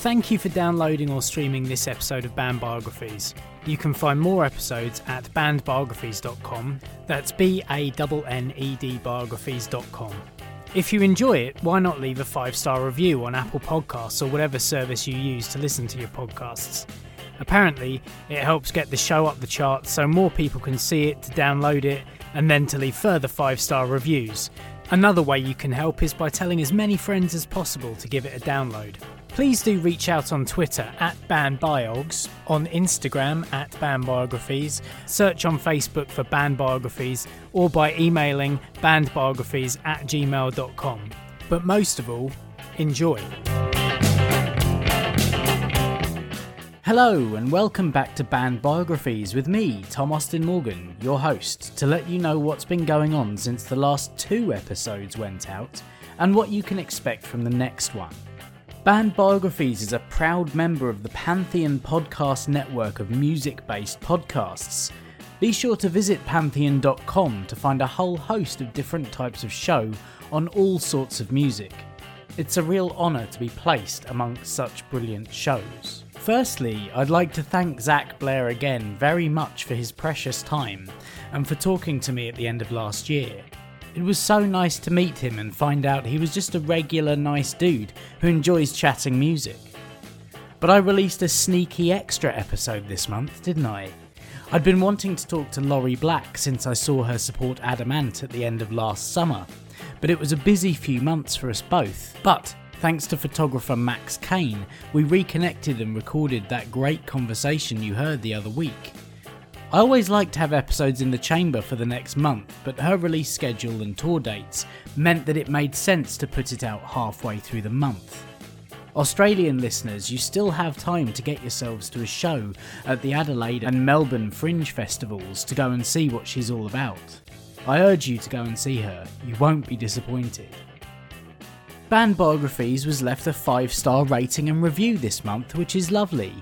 Thank you for downloading or streaming this episode of Band Biographies. You can find more episodes at bannedbiographies.com. That's B A N N E D biographies.com. If you enjoy it, why not leave a five star review on Apple Podcasts or whatever service you use to listen to your podcasts? Apparently, it helps get the show up the charts so more people can see it, to download it, and then to leave further five star reviews. Another way you can help is by telling as many friends as possible to give it a download. Please do reach out on Twitter at BandBiogs, on Instagram at BandBiographies, search on Facebook for Bandbiographies, or by emailing bandbiographies at gmail.com. But most of all, enjoy. Hello, and welcome back to Band Biographies with me, Tom Austin Morgan, your host, to let you know what's been going on since the last two episodes went out and what you can expect from the next one. Band Biographies is a proud member of the Pantheon podcast network of music based podcasts. Be sure to visit pantheon.com to find a whole host of different types of show on all sorts of music. It's a real honour to be placed amongst such brilliant shows. Firstly, I'd like to thank Zach Blair again very much for his precious time and for talking to me at the end of last year. It was so nice to meet him and find out he was just a regular nice dude who enjoys chatting music. But I released a sneaky extra episode this month, didn't I? I'd been wanting to talk to Laurie Black since I saw her support Adam Ant at the end of last summer, but it was a busy few months for us both. But thanks to photographer Max Kane, we reconnected and recorded that great conversation you heard the other week. I always like to have episodes in the chamber for the next month, but her release schedule and tour dates meant that it made sense to put it out halfway through the month. Australian listeners, you still have time to get yourselves to a show at the Adelaide and Melbourne Fringe festivals to go and see what she's all about. I urge you to go and see her, you won't be disappointed. Band Biographies was left a 5 star rating and review this month, which is lovely.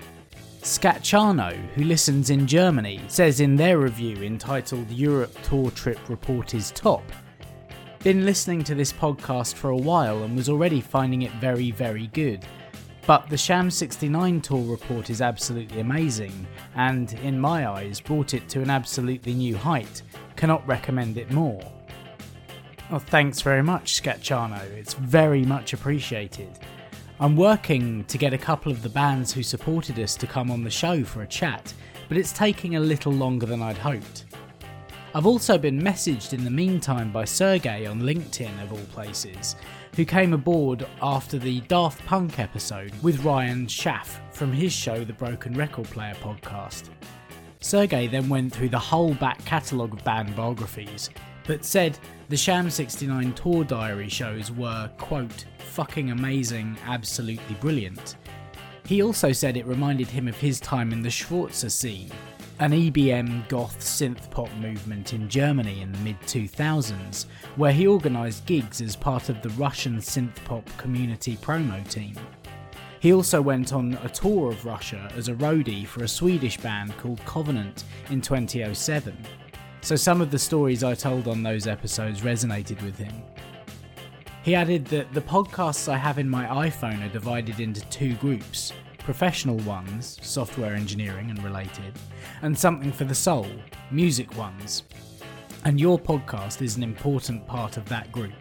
Scatchano, who listens in Germany, says in their review entitled Europe Tour Trip Report is Top Been listening to this podcast for a while and was already finding it very, very good. But the Sham 69 tour report is absolutely amazing, and in my eyes, brought it to an absolutely new height. Cannot recommend it more. Oh, thanks very much, Scatchano. It's very much appreciated. I'm working to get a couple of the bands who supported us to come on the show for a chat, but it's taking a little longer than I'd hoped. I've also been messaged in the meantime by Sergey on LinkedIn, of all places, who came aboard after the Daft Punk episode with Ryan Schaff from his show, the Broken Record Player podcast. Sergey then went through the whole back catalogue of band biographies, but said the Sham 69 tour diary shows were, quote, fucking amazing, absolutely brilliant. He also said it reminded him of his time in the Schwarzer scene, an EBM goth synth pop movement in Germany in the mid 2000s, where he organised gigs as part of the Russian synth pop community promo team. He also went on a tour of Russia as a roadie for a Swedish band called Covenant in 2007, so some of the stories I told on those episodes resonated with him. He added that the podcasts I have in my iPhone are divided into two groups professional ones, software engineering and related, and something for the soul, music ones. And your podcast is an important part of that group.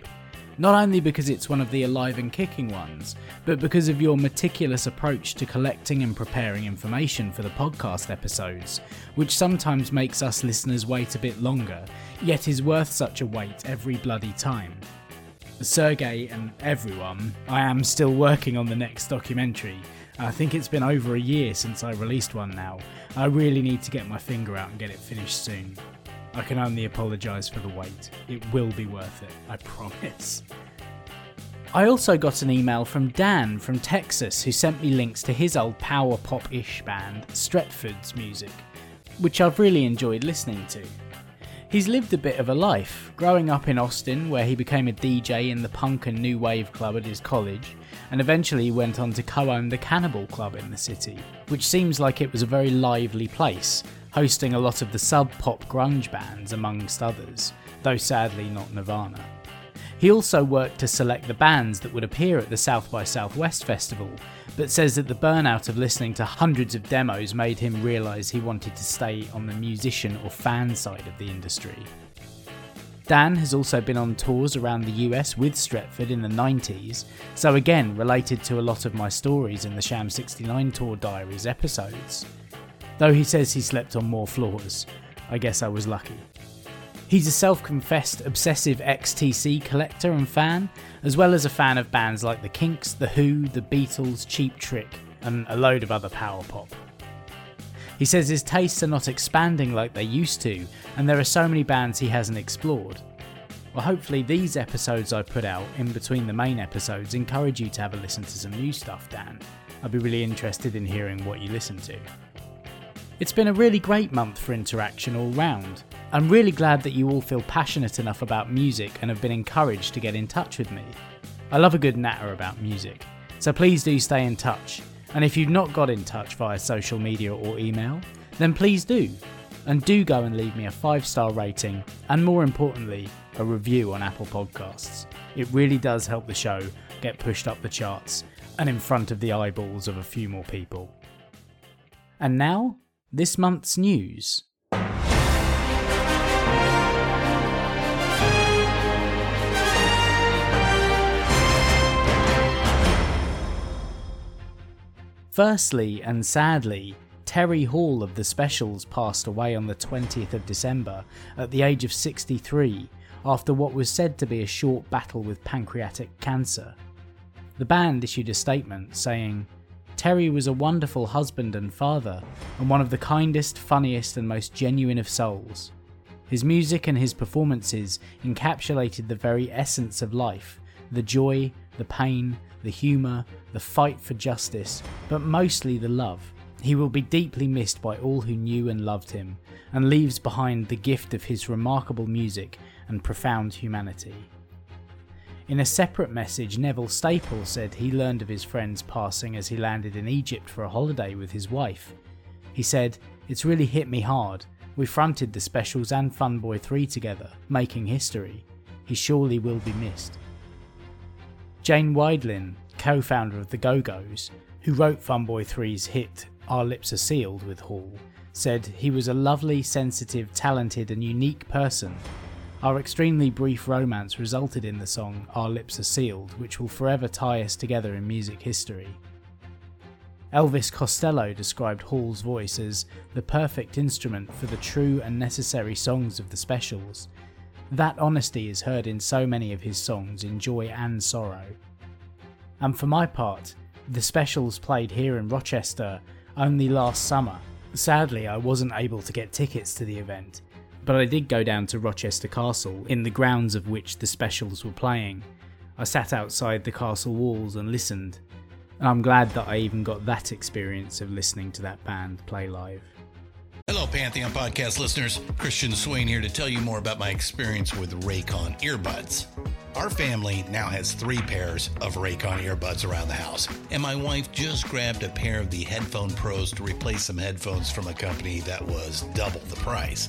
Not only because it's one of the alive and kicking ones, but because of your meticulous approach to collecting and preparing information for the podcast episodes, which sometimes makes us listeners wait a bit longer, yet is worth such a wait every bloody time. Sergey and everyone, I am still working on the next documentary. I think it's been over a year since I released one now. I really need to get my finger out and get it finished soon. I can only apologise for the wait. It will be worth it, I promise. I also got an email from Dan from Texas who sent me links to his old power pop ish band, Stretford's music, which I've really enjoyed listening to. He's lived a bit of a life, growing up in Austin, where he became a DJ in the punk and new wave club at his college, and eventually went on to co own the Cannibal Club in the city, which seems like it was a very lively place, hosting a lot of the sub pop grunge bands, amongst others, though sadly not Nirvana. He also worked to select the bands that would appear at the South by Southwest festival, but says that the burnout of listening to hundreds of demos made him realise he wanted to stay on the musician or fan side of the industry. Dan has also been on tours around the US with Stretford in the 90s, so again related to a lot of my stories in the Sham 69 Tour Diaries episodes. Though he says he slept on more floors, I guess I was lucky. He's a self confessed obsessive XTC collector and fan, as well as a fan of bands like The Kinks, The Who, The Beatles, Cheap Trick, and a load of other power pop. He says his tastes are not expanding like they used to, and there are so many bands he hasn't explored. Well, hopefully, these episodes I put out in between the main episodes encourage you to have a listen to some new stuff, Dan. I'd be really interested in hearing what you listen to. It's been a really great month for interaction all round. I'm really glad that you all feel passionate enough about music and have been encouraged to get in touch with me. I love a good natter about music, so please do stay in touch. And if you've not got in touch via social media or email, then please do. And do go and leave me a five star rating, and more importantly, a review on Apple Podcasts. It really does help the show get pushed up the charts and in front of the eyeballs of a few more people. And now, this month's news. Firstly, and sadly, Terry Hall of the Specials passed away on the 20th of December at the age of 63 after what was said to be a short battle with pancreatic cancer. The band issued a statement saying, Terry was a wonderful husband and father, and one of the kindest, funniest, and most genuine of souls. His music and his performances encapsulated the very essence of life the joy, the pain, the humour, the fight for justice, but mostly the love. He will be deeply missed by all who knew and loved him, and leaves behind the gift of his remarkable music and profound humanity. In a separate message, Neville Staple said he learned of his friend's passing as he landed in Egypt for a holiday with his wife. He said, It's really hit me hard. We fronted the specials and Funboy 3 together, making history. He surely will be missed. Jane Wiedlin, co founder of the Go Go's, who wrote Funboy 3's hit Our Lips Are Sealed with Hall, said he was a lovely, sensitive, talented, and unique person. Our extremely brief romance resulted in the song Our Lips Are Sealed, which will forever tie us together in music history. Elvis Costello described Hall's voice as the perfect instrument for the true and necessary songs of the specials, that honesty is heard in so many of his songs in joy and sorrow. And for my part, the specials played here in Rochester only last summer. Sadly, I wasn't able to get tickets to the event, but I did go down to Rochester Castle, in the grounds of which the specials were playing. I sat outside the castle walls and listened, and I'm glad that I even got that experience of listening to that band play live. Hello, Pantheon podcast listeners. Christian Swain here to tell you more about my experience with Raycon earbuds. Our family now has three pairs of Raycon earbuds around the house, and my wife just grabbed a pair of the Headphone Pros to replace some headphones from a company that was double the price.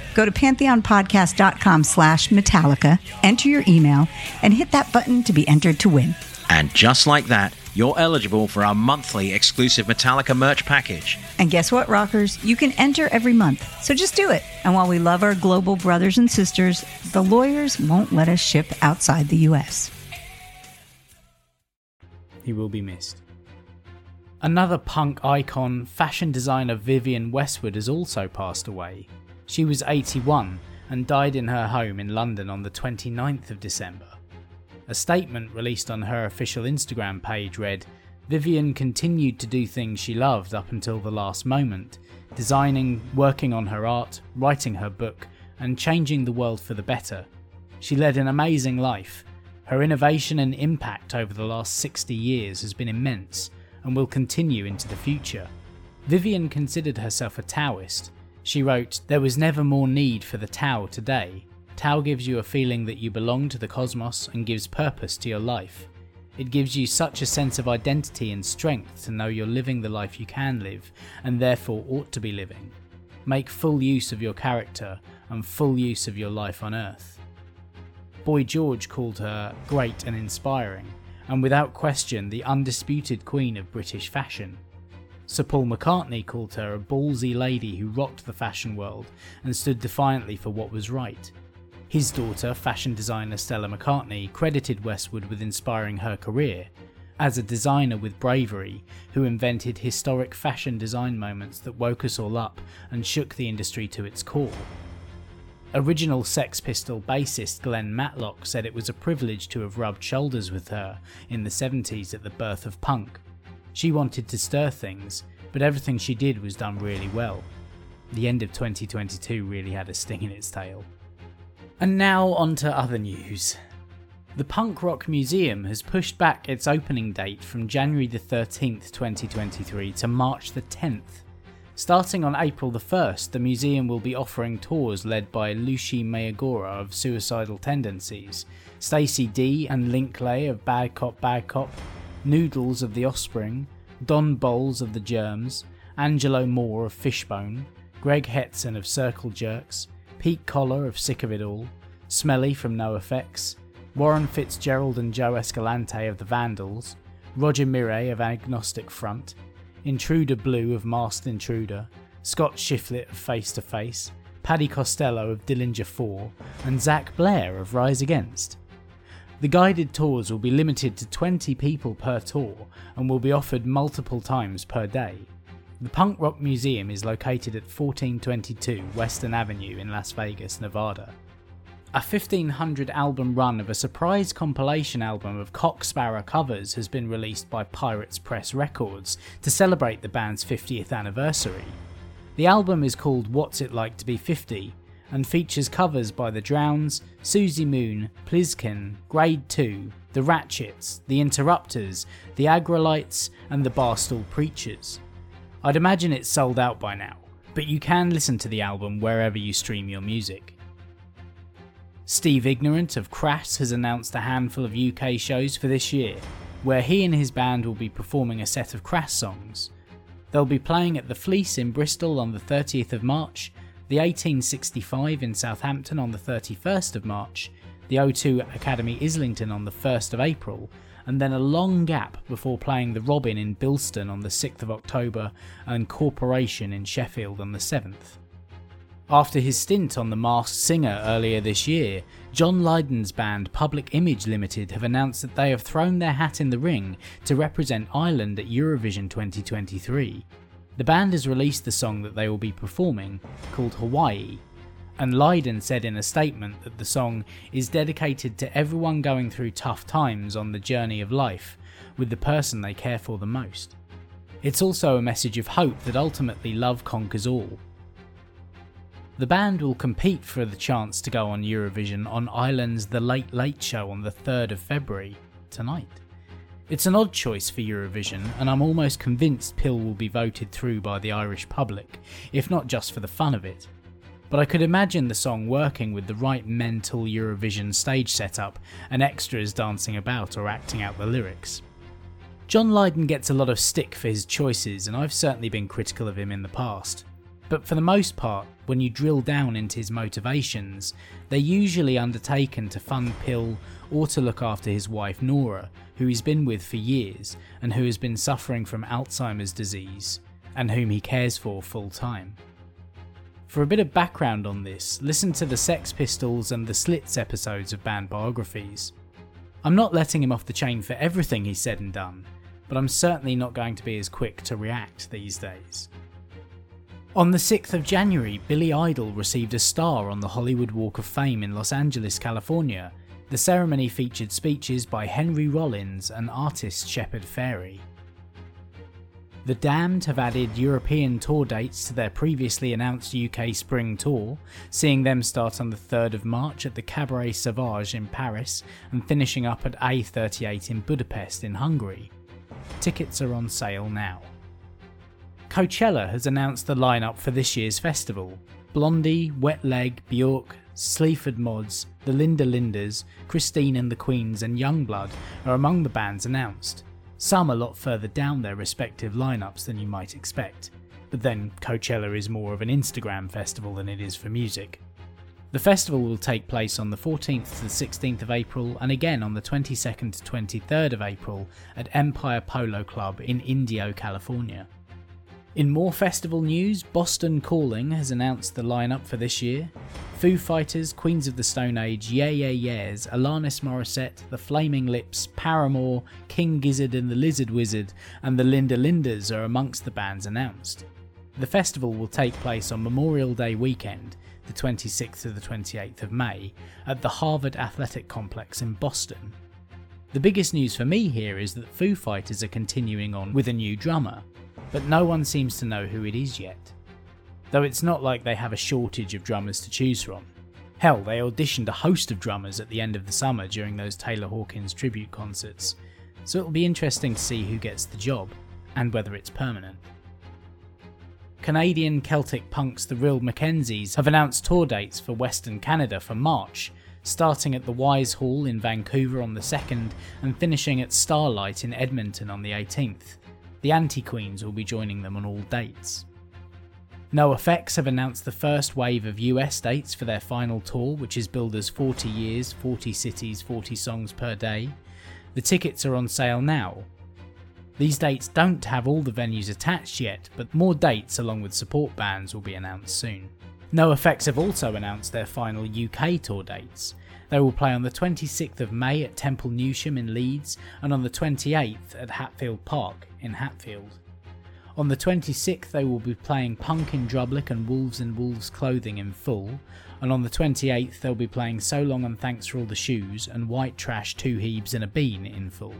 Go to pantheonpodcast.com slash Metallica, enter your email, and hit that button to be entered to win. And just like that, you're eligible for our monthly exclusive Metallica merch package. And guess what, rockers? You can enter every month. So just do it. And while we love our global brothers and sisters, the lawyers won't let us ship outside the U.S. He will be missed. Another punk icon, fashion designer Vivienne Westwood, has also passed away. She was 81 and died in her home in London on the 29th of December. A statement released on her official Instagram page read Vivian continued to do things she loved up until the last moment, designing, working on her art, writing her book, and changing the world for the better. She led an amazing life. Her innovation and impact over the last 60 years has been immense and will continue into the future. Vivian considered herself a Taoist. She wrote, There was never more need for the Tao today. Tao gives you a feeling that you belong to the cosmos and gives purpose to your life. It gives you such a sense of identity and strength to know you're living the life you can live and therefore ought to be living. Make full use of your character and full use of your life on earth. Boy George called her great and inspiring, and without question the undisputed queen of British fashion. Sir Paul McCartney called her a ballsy lady who rocked the fashion world and stood defiantly for what was right. His daughter, fashion designer Stella McCartney, credited Westwood with inspiring her career as a designer with bravery who invented historic fashion design moments that woke us all up and shook the industry to its core. Original Sex Pistol bassist Glenn Matlock said it was a privilege to have rubbed shoulders with her in the 70s at the birth of punk. She wanted to stir things, but everything she did was done really well. The end of 2022 really had a sting in its tail. And now on to other news. The Punk Rock Museum has pushed back its opening date from January the 13th, 2023 to March the 10th. Starting on April the 1st, the museum will be offering tours led by Louiche Mayorga of Suicidal Tendencies, Stacey Dee and Linh Le of Bad Cop Bad Cop, Noodles of The Offspring, Don Bowles of The Germs, Angelo Moore of Fishbone, Greg Hetson of Circle Jerks, Pete Koller of Sick of It All, Smelly from NOFX, Warren Fitzgerald and Joe Escalante of The Vandals, Roger Miret of Agnostic Front, Intruder Blue of Masked Intruder, Scott Shiflett of Face to Face, Paddy Costello of Dillinger 4, and Zach Blair of Rise Against. The guided tours will be limited to 20 people per tour and will be offered multiple times per day. The Punk Rock Museum is located at 1422 Western Avenue in Las Vegas, Nevada. A 1500 album run of a surprise compilation album of Cock Sparrer covers has been released by Pirates Press Records to celebrate the band's 50th anniversary. The album is called What's It Like to Be 50 and features covers by The Drowns, Suzi Moon, Pliskin, Grade 2, The Ratchets, The Interrupters, The Aggrolites, and The Barstool Preachers. I'd imagine it's sold out by now, but you can listen to the album wherever you stream your music. Steve Ignorant of Crass has announced a handful of UK shows for this year, where he and his band will be performing a set of Crass songs. They'll be playing at the Fleece in Bristol on the 30th of March the 1865 in Southampton on the 31st of March, the O2 Academy Islington on the 1st of April, and then a long gap before playing the Robin in Bilston on the 6th of October and Corporation in Sheffield on the 7th. After his stint on The Masked Singer earlier this year, John Lydon's band Public Image Limited have announced that they have thrown their hat in the ring to represent Ireland at Eurovision 2023. The band has released the song that they will be performing, called Hawaii, and Lydon said in a statement that the song is dedicated to everyone going through tough times on the journey of life with the person they care for the most. It's also a message of hope that ultimately love conquers all. The band will compete for the chance to go on Eurovision on Ireland's The Late Late Show on the 3rd of February, tonight. It's an odd choice for Eurovision, and I'm almost convinced PiL will be voted through by the Irish public, if not just for the fun of it. But I could imagine the song working with the right mental Eurovision stage setup and extras dancing about or acting out the lyrics. John Lydon gets a lot of stick for his choices, and I've certainly been critical of him in the past. But for the most part, when you drill down into his motivations, they're usually undertaken to fund PiL or to look after his wife Nora, who he's been with for years and who has been suffering from Alzheimer's disease, and whom he cares for full time. For a bit of background on this, listen to the Sex Pistols and the Slits episodes of band biographies. I'm not letting him off the chain for everything he's said and done, but I'm certainly not going to be as quick to react these days. On the 6th of January, Billy Idol received a star on the Hollywood Walk of Fame in Los Angeles, California. The ceremony featured speeches by Henry Rollins and artist Shepard Fairey. The Damned have added European tour dates to their previously announced UK spring tour, seeing them start on the 3rd of March at the Cabaret Sauvage in Paris and finishing up at A38 in Budapest in Hungary. Tickets are on sale now. Coachella has announced the lineup for this year's festival. Blondie, Wet Leg, Bjork, Sleaford Mods, the Linda Lindas, Christine and the Queens, and Yungblud are among the bands announced. Some a lot further down their respective lineups than you might expect. But then Coachella is more of an Instagram festival than it is for music. The festival will take place on the 14th to the 16th of April and again on the 22nd to 23rd of April at Empire Polo Club in Indio, California. In more festival news, Boston Calling has announced the lineup for this year. Foo Fighters, Queens of the Stone Age, Yeah Yeah Yeahs, Alanis Morissette, The Flaming Lips, Paramore, King Gizzard and the Lizard Wizard, and the Linda Lindas are amongst the bands announced. The festival will take place on Memorial Day weekend, the 26th to the 28th of May, at the Harvard Athletic Complex in Boston. The biggest news for me here is that Foo Fighters are continuing on with a new drummer, but no one seems to know who it is yet. Though it's not like they have a shortage of drummers to choose from. Hell, they auditioned a host of drummers at the end of the summer during those Taylor Hawkins tribute concerts, so it'll be interesting to see who gets the job, and whether it's permanent. Canadian Celtic punks The Real Mackenzies have announced tour dates for Western Canada for March, starting at the Wise Hall in Vancouver on the 2nd and finishing at Starlight in Edmonton on the 18th. The Anti Queens will be joining them on all dates. NOFX have announced the first wave of US dates for their final tour, which is billed as 40 years, 40 cities, 40 songs per day. The tickets are on sale now. These dates don't have all the venues attached yet, but more dates along with support bands will be announced soon. NOFX have also announced their final UK tour dates. They will play on the 26th of May at Temple Newsam in Leeds and on the 28th at Hatfield Park in Hatfield. On the 26th, they will be playing Punk in Drublic and Wolves in Wolves Clothing in full, and on the 28th, they'll be playing So Long and Thanks for All the Shoes and White Trash, Two Heebs and a Bean in full.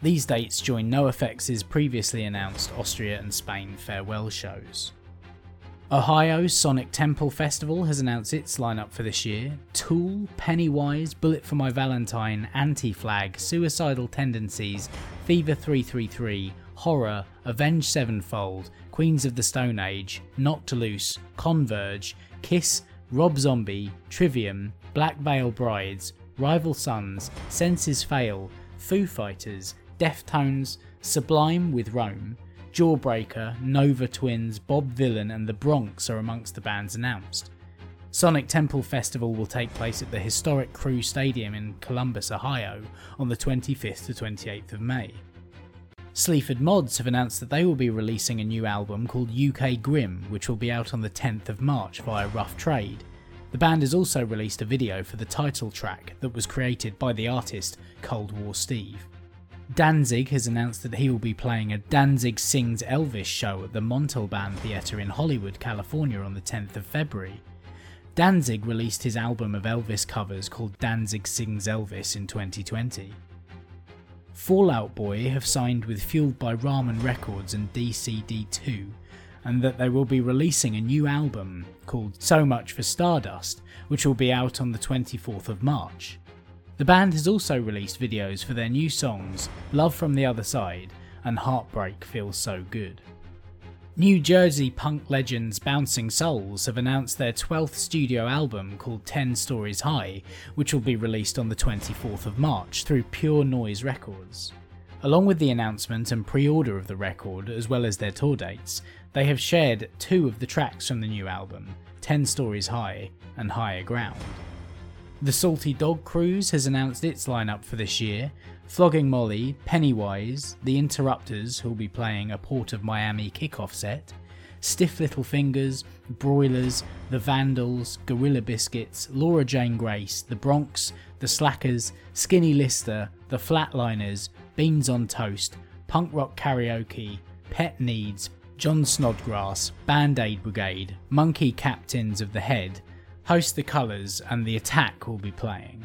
These dates join NOFX's previously announced Austria and Spain farewell shows. Ohio's Sonic Temple Festival has announced its lineup for this year. Tool, Pennywise, Bullet for My Valentine, Anti Flag, Suicidal Tendencies, Fever 333, Ho99o9, Avenged Sevenfold, Queens of the Stone Age, Loose, Converge, Kiss, Rob Zombie, Trivium, Black Veil Brides, Rival Sons, Senses Fail, Foo Fighters, Deftones, Sublime with Rome, Jawbreaker, Nova Twins, Bob Vylan, and The Bronx are amongst the bands announced. Sonic Temple Festival will take place at the historic Crew Stadium in Columbus, Ohio on the 25th to 28th of May. Sleaford Mods have announced that they will be releasing a new album called UK Grim, which will be out on the 10th of March via Rough Trade. The band has also released a video for the title track that was created by the artist Cold War Steve. Danzig has announced that he will be playing a Danzig Sings Elvis show at the Montalban Theatre in Hollywood, California on the 10th of February. Danzig released his album of Elvis covers called Danzig Sings Elvis in 2020. Fallout Boy have signed with Fueled by Ramen Records and DCD2, and that they will be releasing a new album called So Much for Stardust, which will be out on the 24th of March. The band has also released videos for their new songs Love from the Other Side and Heartbreak Feels So Good. New Jersey punk legends Bouncing Souls have announced their 12th studio album called 10 Stories High, which will be released on the 24th of March through Pure Noise Records. Along with the announcement and pre order of the record, as well as their tour dates, they have shared two of the tracks from the new album 10 Stories High and Higher Ground. The Salty Dog Cruise has announced its lineup for this year. Flogging Molly, Pennywise, The Interrupters, who'll be playing a Port of Miami kickoff set, Stiff Little Fingers, Broilers, The Vandals, Gorilla Biscuits, Laura Jane Grace, The Bronx, The Slackers, Skinny Lister, The Flatliners, Beans on Toast, Punk Rock Karaoke, Pet Needs, John Snodgrass, Band Aid Brigade, Monkey Captains of the Head, Host the Colours, and The Attack will be playing.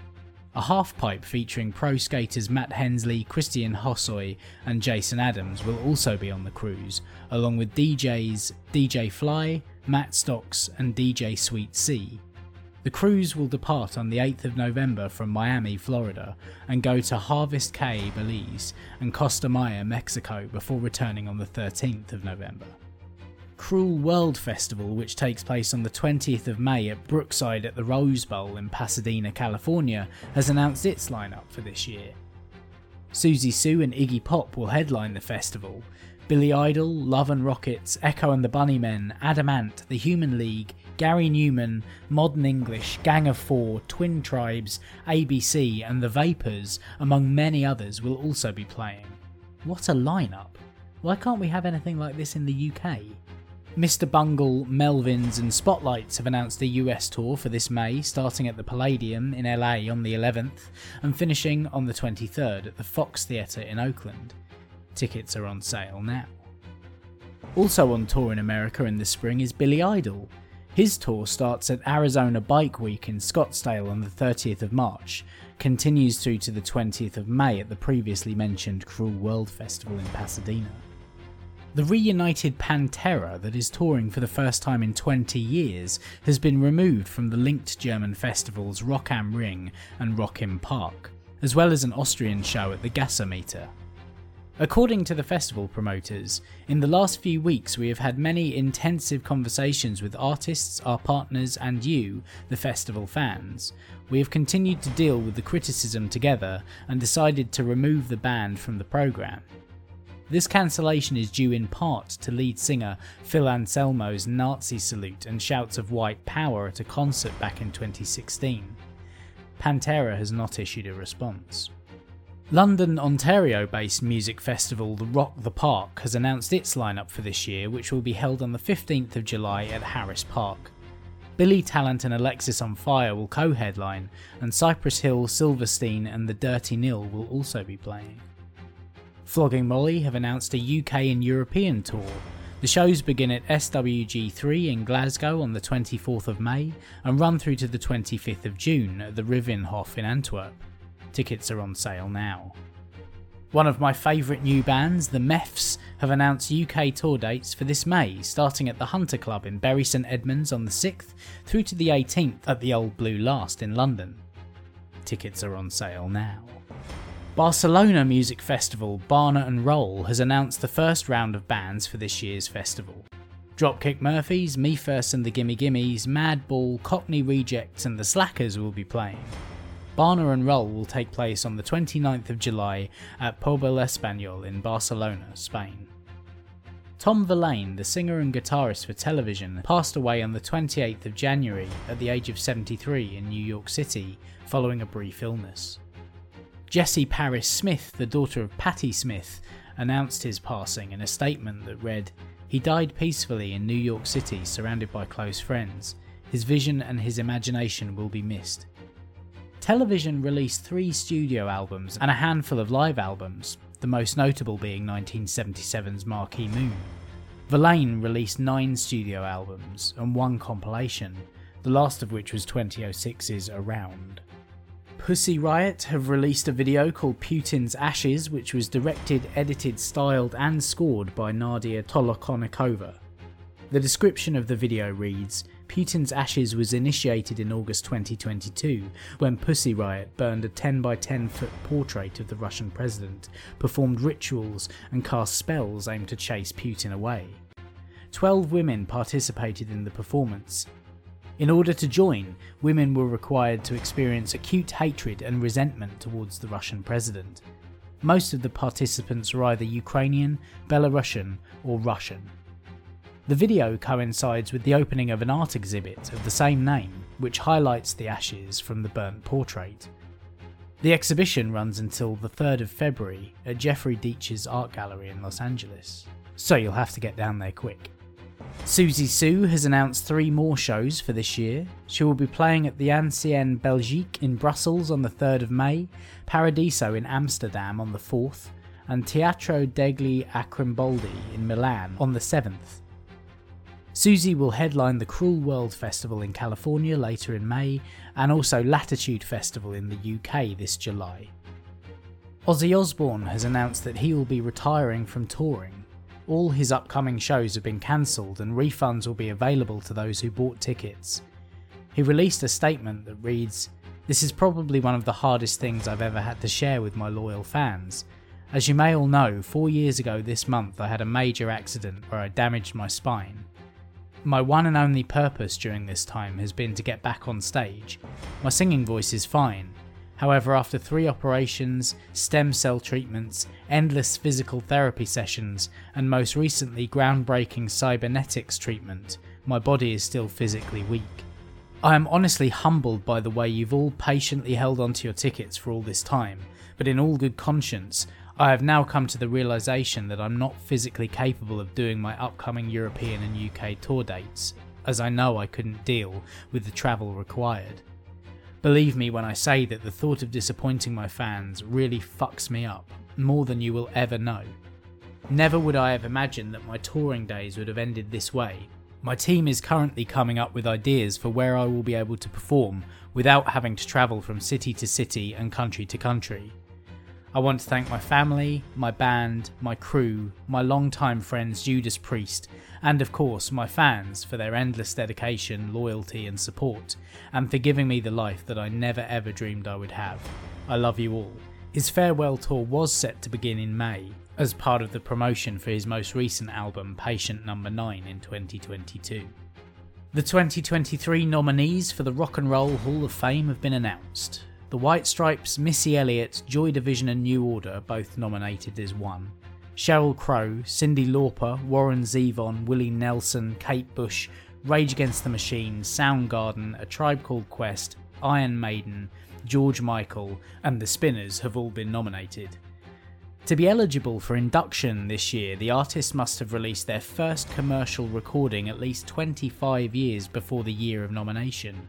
A half pipe featuring pro skaters Matt Hensley, Christian Hosoi, and Jason Adams will also be on the cruise, along with DJs DJ Fly, Matt Stocks, and DJ Sweet C. The cruise will depart on the 8th of November from Miami, Florida, and go to Harvest Caye, Belize, and Costa Maya, Mexico, before returning on the 13th of November. Cruel World Festival, which takes place on the 20th of May at Brookside at the Rose Bowl in Pasadena, California, has announced its lineup for this year. Siouxsie Sioux and Iggy Pop will headline the festival. Billy Idol, Love and Rockets, Echo and the Bunnymen, Adam Ant, The Human League, Gary Numan, Modern English, Gang of Four, Twin Tribes, ABC, and The Vapors, among many others, will also be playing. What a lineup! Why can't we have anything like this in the UK? Mr. Bungle, Melvins, and Spotlights have announced a US tour for this May, starting at the Palladium in LA on the 11th and finishing on the 23rd at the Fox Theatre in Oakland. Tickets are on sale now. Also on tour in America in the spring is Billy Idol. His tour starts at Arizona Bike Week in Scottsdale on the 30th of March, continues through to the 20th of May at the previously mentioned Cruel World Festival in Pasadena. The reunited Pantera that is touring for the first time in 20 years has been removed from the linked German festivals Rock am Ring and Rock im Park, as well as an Austrian show at the Gasometer. According to the festival promoters, in the last few weeks we have had many intensive conversations with artists, our partners, and you, the festival fans. We have continued to deal with the criticism together and decided to remove the band from the programme. This cancellation is due in part to lead singer Phil Anselmo's Nazi salute and shouts of white power at a concert back in 2016. Pantera has not issued a response. London, Ontario based music festival The Rock the Park has announced its lineup for this year, which will be held on the 15th of July at Harris Park. Billy Talent and Alexisonfire will co headline, and Cypress Hill, Silverstein, and The Dirty Nil will also be playing. Flogging Molly have announced a UK and European tour. The shows begin at SWG3 in Glasgow on the 24th of May and run through to the 25th of June at the Rivierenhof in Antwerp. Tickets are on sale now. One of my favourite new bands, the Meffs, have announced UK tour dates for this May, starting at the Hunter Club in Bury St Edmunds on the 6th through to the 18th at the Old Blue Last in London. Tickets are on sale now. Barcelona Music Festival Barna and Roll has announced the first round of bands for this year's festival. Dropkick Murphys, Me First and the Gimme Gimmes, Madball, Cockney Rejects, and the Slackers will be playing. Barna and Roll will take place on the 29th of July at Poble Espanyol in Barcelona, Spain. Tom Verlaine, the singer and guitarist for television, passed away on the 28th of January at the age of 73 in New York City following a brief illness. Jessie Paris Smith, the daughter of Patti Smith, announced his passing in a statement that read, He died peacefully in New York City, surrounded by close friends. His vision and his imagination will be missed. Television released three studio albums and a handful of live albums, the most notable being 1977's Marquee Moon. Verlaine released nine studio albums and one compilation, the last of which was 2006's Around. Pussy Riot have released a video called Putin's Ashes, which was directed, edited, styled, and scored by Nadia Tolokonnikova. The description of the video reads Putin's ashes was initiated in August 2022 when Pussy Riot burned a 10 by 10 foot portrait of the Russian president, performed rituals, and cast spells aimed to chase Putin away. Twelve women participated in the performance. In order to join, women were required to experience acute hatred and resentment towards the Russian president. Most of the participants were either Ukrainian, Belarusian, or Russian. The video coincides with the opening of an art exhibit of the same name, which highlights the ashes from the burnt portrait. The exhibition runs until the 3rd of February at Jeffrey Deitch's Art Gallery in Los Angeles, so you'll have to get down there quick. Siouxsie Sioux has announced three more shows for this year. She will be playing at the Ancienne Belgique in Brussels on the 3rd of May, Paradiso in Amsterdam on the 4th, and Teatro degli Arcimboldi in Milan on the 7th. Siouxsie will headline the Cruel World Festival in California later in May and also Latitude Festival in the UK this July. Ozzy Osbourne has announced that he will be retiring from touring. All his upcoming shows have been cancelled and refunds will be available to those who bought tickets. He released a statement that reads This is probably one of the hardest things I've ever had to share with my loyal fans. As you may all know, four years ago this month I had a major accident where I damaged my spine. My one and only purpose during this time has been to get back on stage. My singing voice is fine. However, after three operations, stem cell treatments, endless physical therapy sessions, and most recently groundbreaking cybernetics treatment, my body is still physically weak. I am honestly humbled by the way you've all patiently held onto your tickets for all this time, but in all good conscience, I have now come to the realization that I'm not physically capable of doing my upcoming European and UK tour dates, as I know I couldn't deal with the travel required. Believe me when I say that the thought of disappointing my fans really fucks me up, more than you will ever know. Never would I have imagined that my touring days would have ended this way. My team is currently coming up with ideas for where I will be able to perform without having to travel from city to city and country to country. I want to thank my family, my band, my crew, my longtime friends Judas Priest, and of course my fans for their endless dedication, loyalty, and support, and for giving me the life that I never ever dreamed I would have. I love you all. His farewell tour was set to begin in May, as part of the promotion for his most recent album, Patient Number 9, in 2022. The 2023 nominees for the Rock and Roll Hall of Fame have been announced. The White Stripes, Missy Elliott, Joy Division, and New Order both nominated as one. Sheryl Crow, Cyndi Lauper, Warren Zevon, Willie Nelson, Kate Bush, Rage Against the Machine, Soundgarden, A Tribe Called Quest, Iron Maiden, George Michael, and The Spinners have all been nominated. To be eligible for induction this year, the artist must have released their first commercial recording at least 25 years before the year of nomination.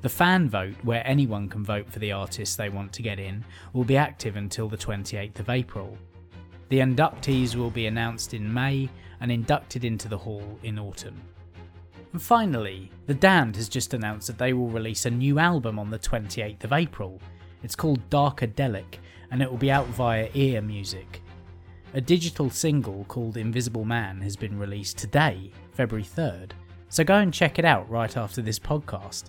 The fan vote, where anyone can vote for the artists they want to get in, will be active until the 28th of April. The inductees will be announced in May and inducted into the hall in autumn. And finally, The Damned has just announced that they will release a new album on the 28th of April. It's called Darkadelic and it will be out via Ear Music. A digital single called Invisible Man has been released today, February 3rd, so go and check it out right after this podcast.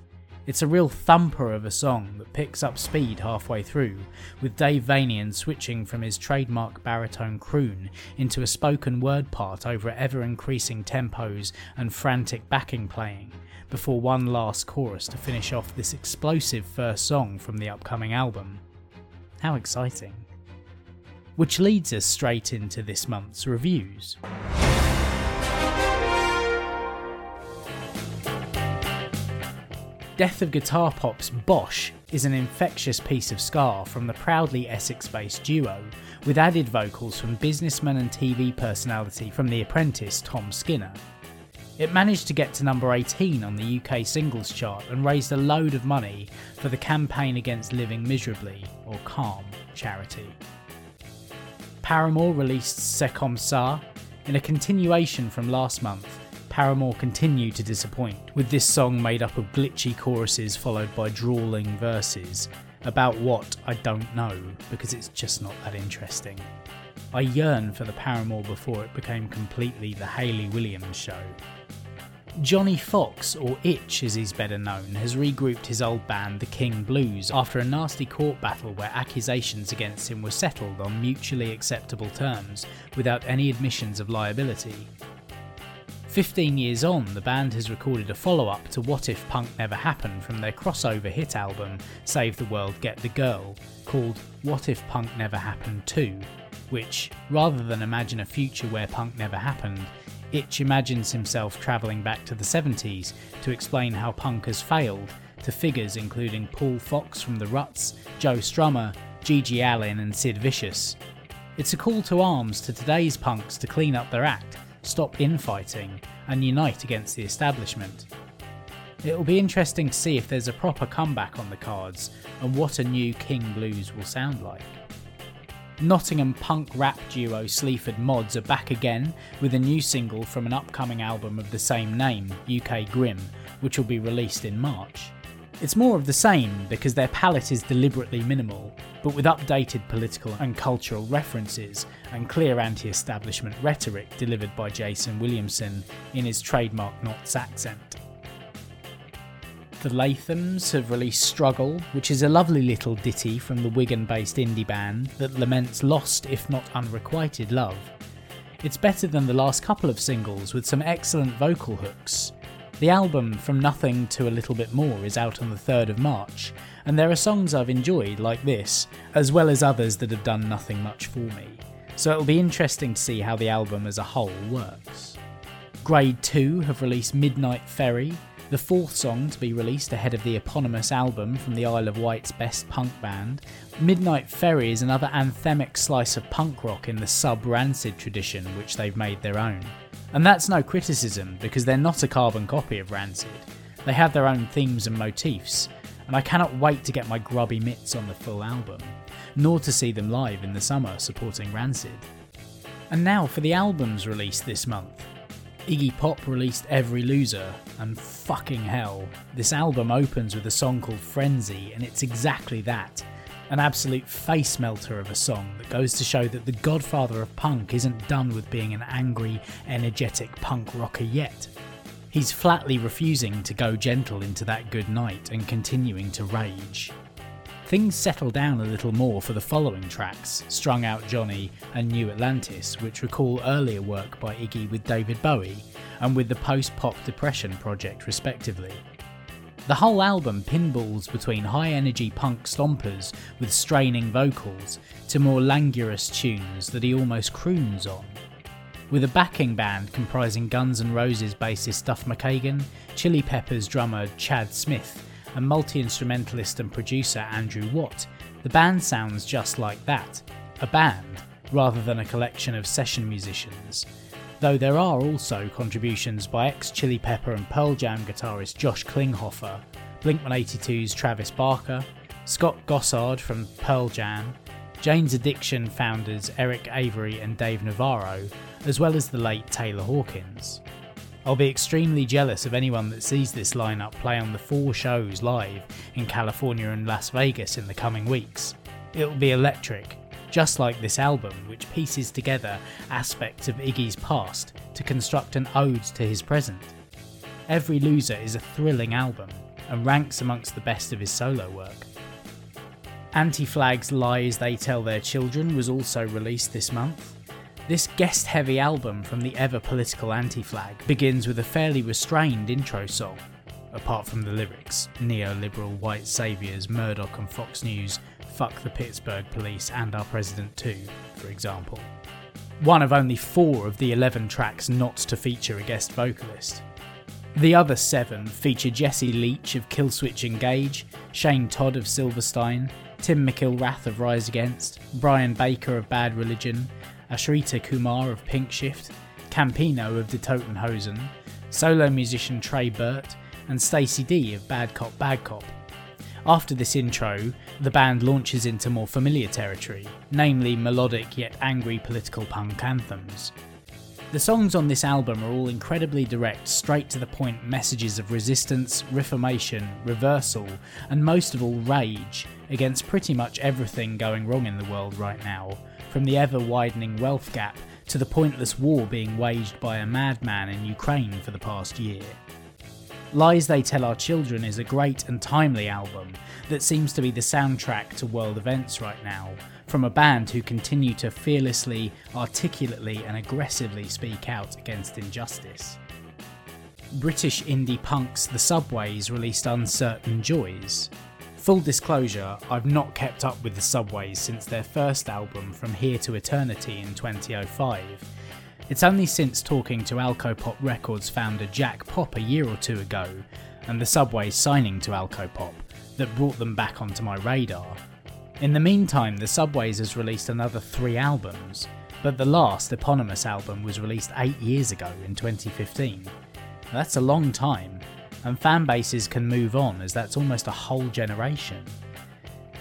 It's a real thumper of a song that picks up speed halfway through, with Dave Vanian switching from his trademark baritone croon into a spoken word part over ever increasing tempos and frantic backing playing, before one last chorus to finish off this explosive first song from the upcoming album. How exciting! Which leads us straight into this month's reviews. Death of Guitar Pop's Bosh is an infectious piece of ska from the proudly Essex based duo, with added vocals from businessman and TV personality from The Apprentice Tom Skinner. It managed to get to number 18 on the UK singles chart and raised a load of money for the Campaign Against Living Miserably, or CALM, charity. Paramore released C'est Comme Ça in a continuation from last month Paramore continue to disappoint, with this song made up of glitchy choruses followed by drawling verses. About what, I don't know, because it's just not that interesting. I yearn for the Paramore before it became completely the Hayley Williams show. Johnny Fox, or Itch as he's better known, has regrouped his old band The King Blues after a nasty court battle where accusations against him were settled on mutually acceptable terms without any admissions of liability. 15 years on, the band has recorded a follow up to What If Punk Never Happened from their crossover hit album Save the World Get the Girl, called What If Punk Never Happened 2, which, rather than imagine a future where punk never happened, Itch imagines himself travelling back to the 70s to explain how punk has failed to figures including Paul Fox from The Ruts, Joe Strummer, GG Allin, and Sid Vicious. It's a call to arms to today's punks to clean up their act, stop infighting, and unite against the establishment. It'll be interesting to see if there's a proper comeback on the cards and what a new King Blues will sound like. Nottingham punk rap duo Sleaford Mods are back again with a new single from an upcoming album of the same name, UK Grim, which will be released in March. It's more of the same because their palette is deliberately minimal, but with updated political and cultural references and clear anti establishment rhetoric delivered by Jason Williamson in his trademark Notts accent. The Lathams have released Struggle, which is a lovely little ditty from the Wigan based indie band that laments lost, if not unrequited, love. It's better than the last couple of singles with some excellent vocal hooks. The album From Nothing to a Little Bit More is out on the 3rd of March, and there are songs I've enjoyed, like this, as well as others that have done nothing much for me. So it'll be interesting to see how the album as a whole works. Grade 2 have released Midnight Ferry, the fourth song to be released ahead of the eponymous album from the Isle of Wight's best punk band. Midnight Ferry is another anthemic slice of punk rock in the sub Rancid tradition, which they've made their own. And that's no criticism, because they're not a carbon copy of Rancid. They have their own themes and motifs, and I cannot wait to get my grubby mitts on the full album, nor to see them live in the summer supporting Rancid. And now for the albums released this month. Iggy Pop released Every Loser, and fucking hell, this album opens with a song called Frenzy, and it's exactly that. An absolute face melter of a song that goes to show that the godfather of punk isn't done with being an angry, energetic punk rocker yet. He's flatly refusing to go gentle into that good night and continuing to rage. Things settle down a little more for the following tracks, Strung Out Johnny and New Atlantis, which recall earlier work by Iggy with David Bowie and with the post pop depression project, respectively. The whole album pinballs between high energy punk stompers with straining vocals to more languorous tunes that he almost croons on. With a backing band comprising Guns N' Roses bassist Duff McKagan, Chili Peppers drummer Chad Smith, and multi instrumentalist and producer Andrew Watt, the band sounds just like that a band, rather than a collection of session musicians. Though there are also contributions by ex Chili Pepper and Pearl Jam guitarist Josh Klinghoffer, Blink 182's Travis Barker, Scott Gossard from Pearl Jam, Jane's Addiction founders Eric Avery and Dave Navarro, as well as the late Taylor Hawkins. I'll be extremely jealous of anyone that sees this lineup play on the four shows live in California and Las Vegas in the coming weeks. It'll be electric, just like this album, which pieces together aspects of Iggy's past to construct an ode to his present. Every Loser is a thrilling album and ranks amongst the best of his solo work. Anti Flag's Lies They Tell Their Children was also released this month. This guest heavy album from the ever political Anti Flag begins with a fairly restrained intro song, apart from the lyrics neoliberal white saviours, Murdoch and Fox News, fuck the Pittsburgh police and our president too, for example. One of only four of the 11 tracks not to feature a guest vocalist. The other seven feature Jesse Leach of Killswitch Engage, Shane Told of Silverstein, Tim McIlrath of Rise Against, Brian Baker of Bad Religion, Ashrita Kumar of Pink Shift, Campino of Die Toten Hosen, solo musician Trey Burt, and Stacey Dee of Bad Cop Bad Cop. After this intro, the band launches into more familiar territory, namely melodic yet angry political punk anthems. The songs on this album are all incredibly direct, straight to the point messages of resistance, reformation, reversal, and most of all rage against pretty much everything going wrong in the world right now, from the ever widening wealth gap to the pointless war being waged by a madman in Ukraine for the past year. Lies They Tell Our Children is a great and timely album that seems to be the soundtrack to world events right now, from a band who continue to fearlessly, articulately, and aggressively speak out against injustice. British indie punks The Subways released Uncertain Joys. Full disclosure, I've not kept up with The Subways since their first album From Here to Eternity in 2005 it's only since talking to Alcopop Records founder Jack Pop a year or two ago, and the Subways signing to Alcopop, that brought them back onto my radar. In the meantime, the Subways has released another three albums, but the last eponymous album was released eight years ago in 2015. That's a long time, and fan bases can move on as that's almost a whole generation.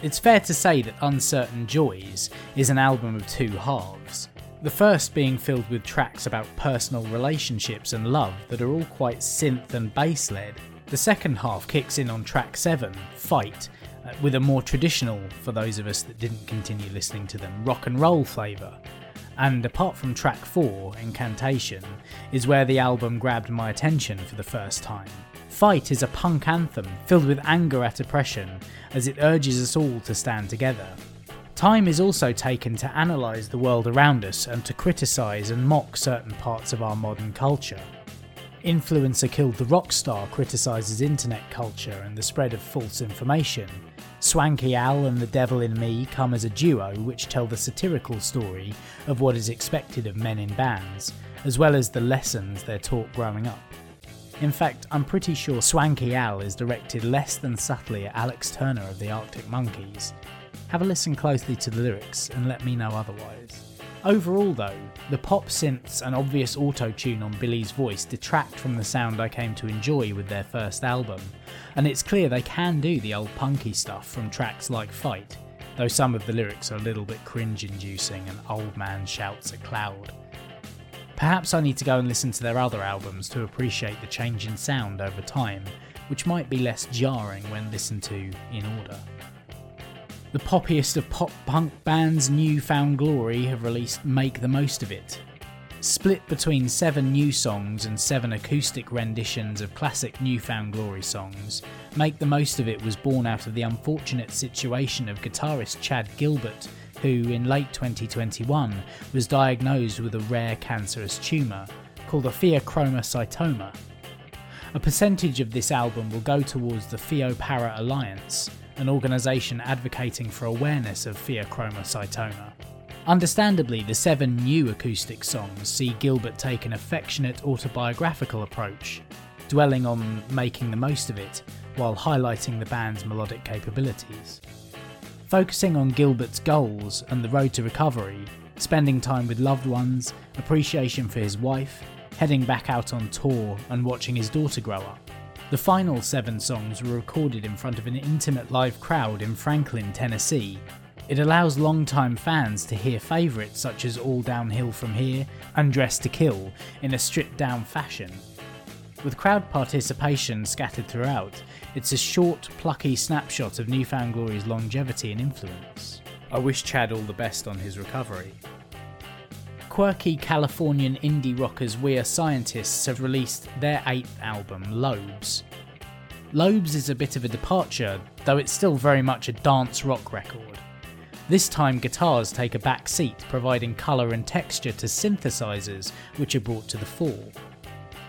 It's fair to say that Uncertain Joys is an album of two halves. The first being filled with tracks about personal relationships and love that are all quite synth and bass led. The second half kicks in on track 7, Fight, uh, with a more traditional, for those of us that didn't continue listening to them, rock and roll flavour. And apart from track 4, Incantation, is where the album grabbed my attention for the first time. Fight is a punk anthem filled with anger at oppression as it urges us all to stand together. Time is also taken to analyse the world around us and to criticise and mock certain parts of our modern culture. Influencer Killed the rock star criticises internet culture and the spread of false information. Swanky Al and The Devil in Me come as a duo which tell the satirical story of what is expected of men in bands, as well as the lessons they're taught growing up. In fact, I'm pretty sure Swanky Al is directed less than subtly at Alex Turner of the Arctic Monkeys, have a listen closely to the lyrics and let me know otherwise. Overall, though, the pop synths and obvious auto tune on Billy's voice detract from the sound I came to enjoy with their first album, and it's clear they can do the old punky stuff from tracks like Fight, though some of the lyrics are a little bit cringe inducing and old man shouts a cloud. Perhaps I need to go and listen to their other albums to appreciate the change in sound over time, which might be less jarring when listened to in order. The poppiest of pop punk bands, New Found Glory, have released Make the Most of It. Split between seven new songs and seven acoustic renditions of classic New Found Glory songs, Make the Most of It was born out of the unfortunate situation of guitarist Chad Gilbert, who in late 2021 was diagnosed with a rare cancerous tumour called a pheochromocytoma. A percentage of this album will go towards the Pheopara Alliance, an organisation advocating for awareness of pheochromocytoma. Understandably, the seven new acoustic songs see Gilbert take an affectionate autobiographical approach, dwelling on making the most of it while highlighting the band's melodic capabilities. Focusing on Gilbert's goals and the road to recovery, spending time with loved ones, appreciation for his wife, heading back out on tour, and watching his daughter grow up. The final seven songs were recorded in front of an intimate live crowd in Franklin, Tennessee. It allows long-time fans to hear favourites such as All Downhill From Here and Dress to Kill in a stripped down fashion. With crowd participation scattered throughout, it's a short, plucky snapshot of New Found Glory's longevity and influence. I wish Chad all the best on his recovery quirky Californian indie rockers We Are Scientists have released their eighth album, Lobes. Lobes is a bit of a departure, though it's still very much a dance rock record. This time, guitars take a back seat, providing colour and texture to synthesizers, which are brought to the fore.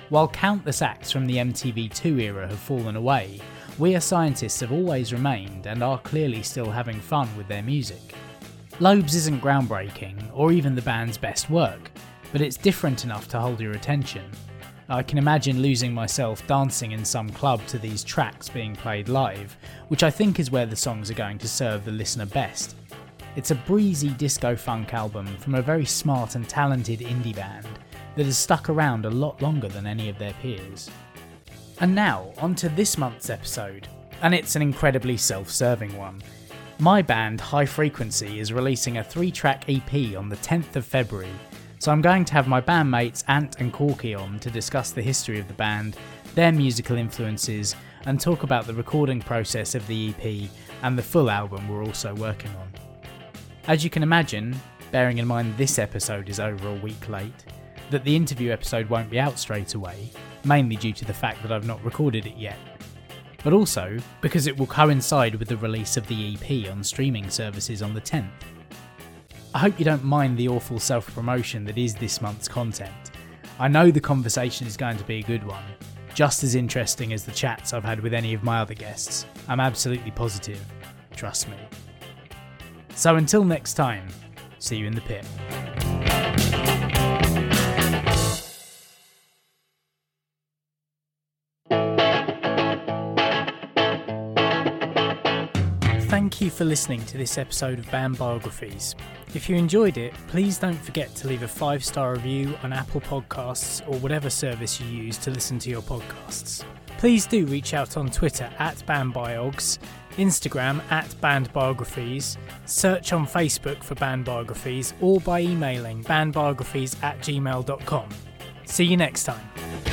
While countless acts from the MTV2 era have fallen away, We Are Scientists have always remained and are clearly still having fun with their music. Lobes isn't groundbreaking, or even the band's best work, but it's different enough to hold your attention. I can imagine losing myself dancing in some club to these tracks being played live, which I think is where the songs are going to serve the listener best. It's a breezy disco funk album from a very smart and talented indie band that has stuck around a lot longer than any of their peers. And now, on to this month's episode, and it's an incredibly self serving one. My band, High Frequency, is releasing a three track EP on the 10th of February, so I'm going to have my bandmates Ant and Corky on to discuss the history of the band, their musical influences, and talk about the recording process of the EP and the full album we're also working on. As you can imagine, bearing in mind this episode is over a week late, that the interview episode won't be out straight away, mainly due to the fact that I've not recorded it yet. But also because it will coincide with the release of the EP on streaming services on the 10th. I hope you don't mind the awful self promotion that is this month's content. I know the conversation is going to be a good one, just as interesting as the chats I've had with any of my other guests. I'm absolutely positive, trust me. So until next time, see you in the pit. For listening to this episode of Banned Biographies. If you enjoyed it, please don't forget to leave a five star review on Apple Podcasts or whatever service you use to listen to your podcasts. Please do reach out on Twitter at BannedBiogs, Instagram at BannedBiographies, search on Facebook for Banned Biographies, or by emailing bannedbiographies at gmail.com. See you next time.